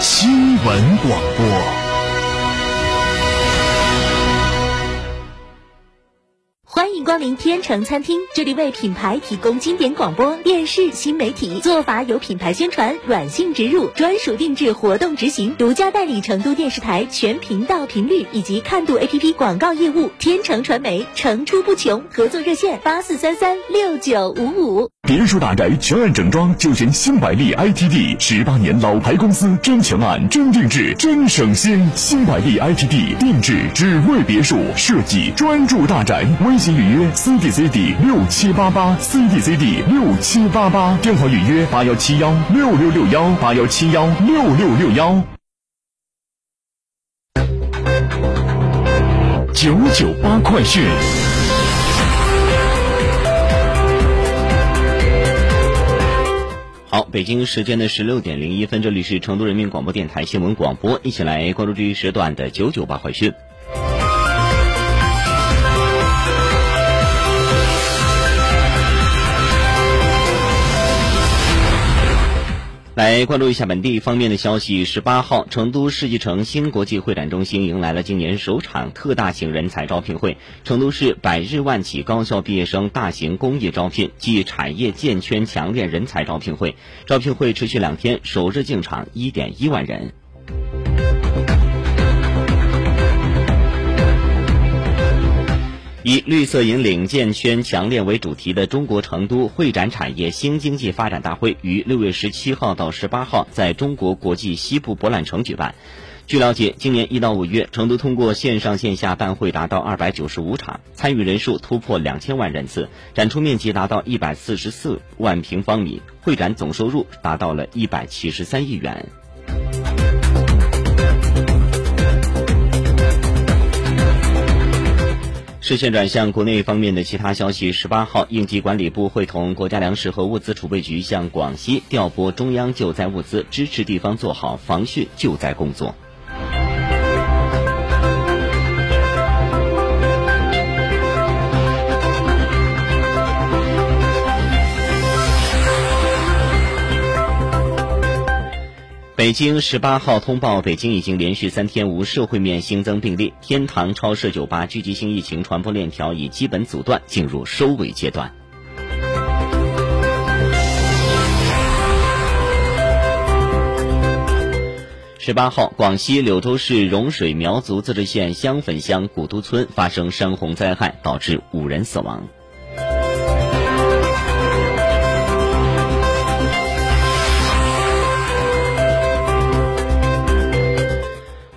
新闻广播。光临天成餐厅，这里为品牌提供经典广播电视新媒体做法，有品牌宣传、软性植入、专属定制活动执行，独家代理成都电视台全频道频率以及看度 APP 广告业务。天成传媒层出不穷，合作热线八四三三六九五五。别墅大宅全案整装就选新百利 ITD，十八年老牌公司，真全案、真定制、真省心。新百利 ITD 定制只为别墅设计，专注大宅。微信预约 CDCD 六七八八 CDCD 六七八八，电话预约八幺七幺六六六幺八幺七幺六六六幺。九九八快讯。好，北京时间的十六点零一分，这里是成都人民广播电台新闻广播，一起来关注这一时段的九九八快讯。来关注一下本地方面的消息。十八号，成都世纪城新国际会展中心迎来了今年首场特大型人才招聘会——成都市百日万企高校毕业生大型公益招聘暨产业建圈强链人才招聘会。招聘会持续两天，首日进场一点一万人。以“绿色引领建圈强链”为主题的中国成都会展产业新经济发展大会于六月十七号到十八号在中国国际西部博览城举办。据了解，今年一到五月，成都通过线上线下办会达到二百九十五场，参与人数突破两千万人次，展出面积达到一百四十四万平方米，会展总收入达到了一百七十三亿元。视线转向国内方面的其他消息。十八号，应急管理部会同国家粮食和物资储备局向广西调拨中央救灾物资，支持地方做好防汛救灾工作。北京十八号通报，北京已经连续三天无社会面新增病例，天堂超市酒吧聚集性疫情传播链条已基本阻断，进入收尾阶段。十八号，广西柳州市融水苗族自治县香粉乡古都村发生山洪灾害，导致五人死亡。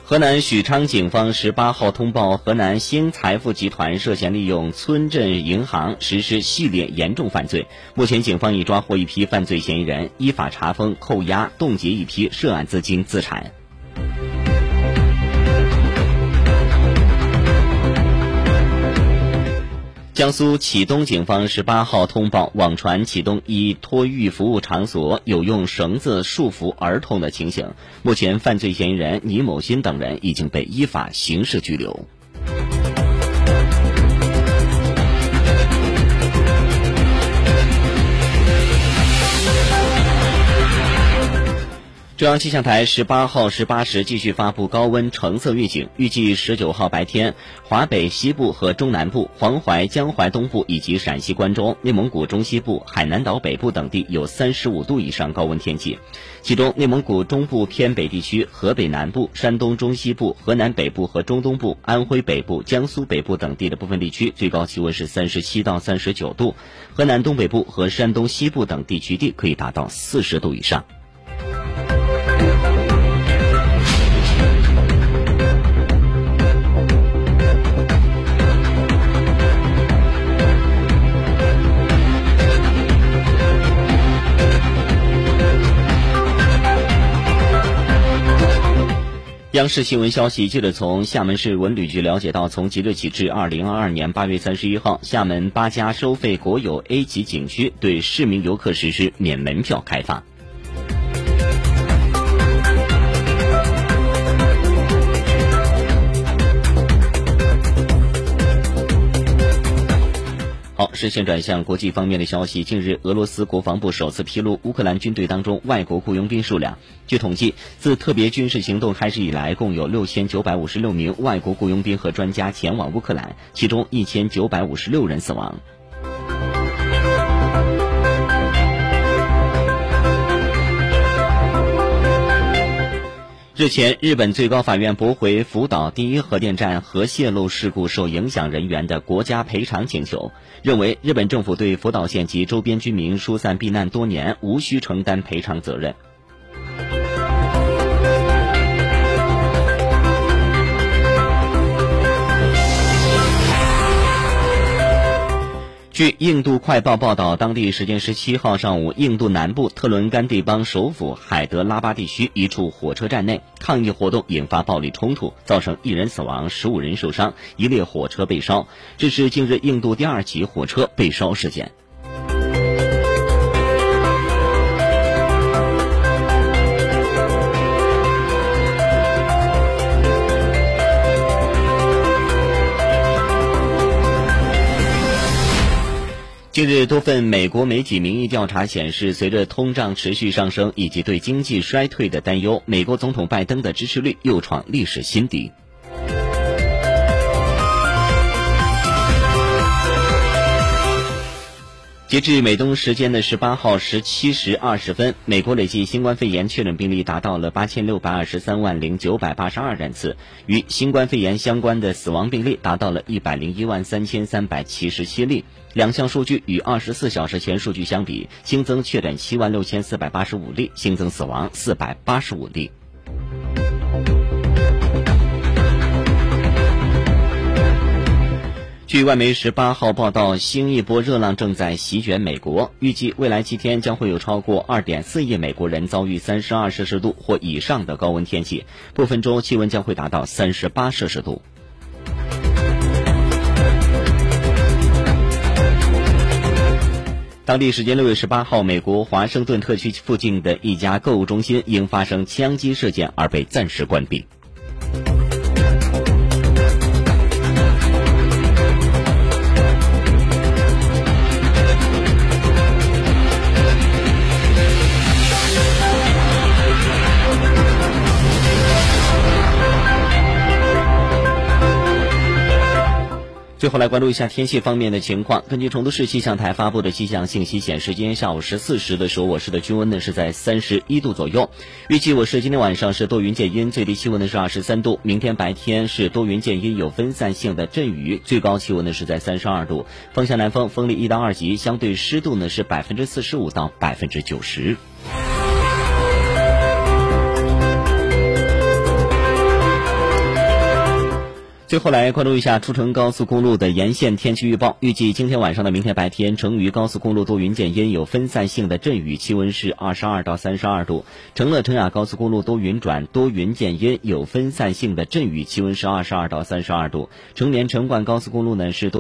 河南许昌警方十八号通报，河南新财富集团涉嫌利用村镇银行实施系列严重犯罪。目前，警方已抓获一批犯罪嫌疑人，依法查封、扣押、冻结一批涉案资金资产。江苏启东警方十八号通报，网传启东一托育服务场所有用绳子束缚儿童的情形。目前，犯罪嫌疑人倪某新等人已经被依法刑事拘留。中央气象台十八号十八时继续发布高温橙色预警，预计十九号白天，华北西部和中南部、黄淮、江淮东部以及陕西关中、内蒙古中西部、海南岛北部等地有三十五度以上高温天气。其中，内蒙古中部偏北地区、河北南部、山东中西部、河南北部和中东部、安徽北部、江苏北部等地的部分地区最高气温是三十七到三十九度；河南东北部和山东西部等地局地可以达到四十度以上。央视新闻消息，记者从厦门市文旅局了解到，从即日起至二零二二年八月三十一号，厦门八家收费国有 A 级景区对市民游客实施免门票开放。好，视线转向国际方面的消息。近日，俄罗斯国防部首次披露乌克兰军队当中外国雇佣兵数量。据统计，自特别军事行动开始以来，共有六千九百五十六名外国雇佣兵和专家前往乌克兰，其中一千九百五十六人死亡。日前，日本最高法院驳回福岛第一核电站核泄漏事故受影响人员的国家赔偿请求，认为日本政府对福岛县及周边居民疏散避难多年，无需承担赔偿责任。据印度快报报道，当地时间十七号上午，印度南部特伦甘地邦首府海德拉巴地区一处火车站内，抗议活动引发暴力冲突，造成一人死亡、十五人受伤，一列火车被烧。这是近日印度第二起火车被烧事件。近日，多份美国媒体民意调查显示，随着通胀持续上升以及对经济衰退的担忧，美国总统拜登的支持率又创历史新低。截至美东时间的十八号十七时二十分，美国累计新冠肺炎确诊病例达到了八千六百二十三万零九百八十二人次，与新冠肺炎相关的死亡病例达到了一百零一万三千三百七十七例。两项数据与二十四小时前数据相比，新增确诊七万六千四百八十五例，新增死亡四百八十五例。据外媒十八号报道，新一波热浪正在席卷美国，预计未来七天将会有超过二点四亿美国人遭遇三十二摄氏度或以上的高温天气，部分州气温将会达到三十八摄氏度。当地时间六月十八号，美国华盛顿特区附近的一家购物中心因发生枪击事件而被暂时关闭。最后来关注一下天气方面的情况。根据成都市气象台发布的气象信息显示，今天下午十四时的时候，我市的均温呢是在三十一度左右。预计我市今天晚上是多云见阴，最低气温呢是二十三度。明天白天是多云见阴，有分散性的阵雨，最高气温呢是在三十二度。风向南风，风力一到二级，相对湿度呢是百分之四十五到百分之九十。最后来关注一下出城高速公路的沿线天气预报。预计今天晚上的明天白天，成渝高速公路多云间阴，有分散性的阵雨，气温是二十二到三十二度。成乐成雅高速公路多云转多云间阴，有分散性的阵雨，气温是二十二到三十二度。成绵成灌高速公路呢是多。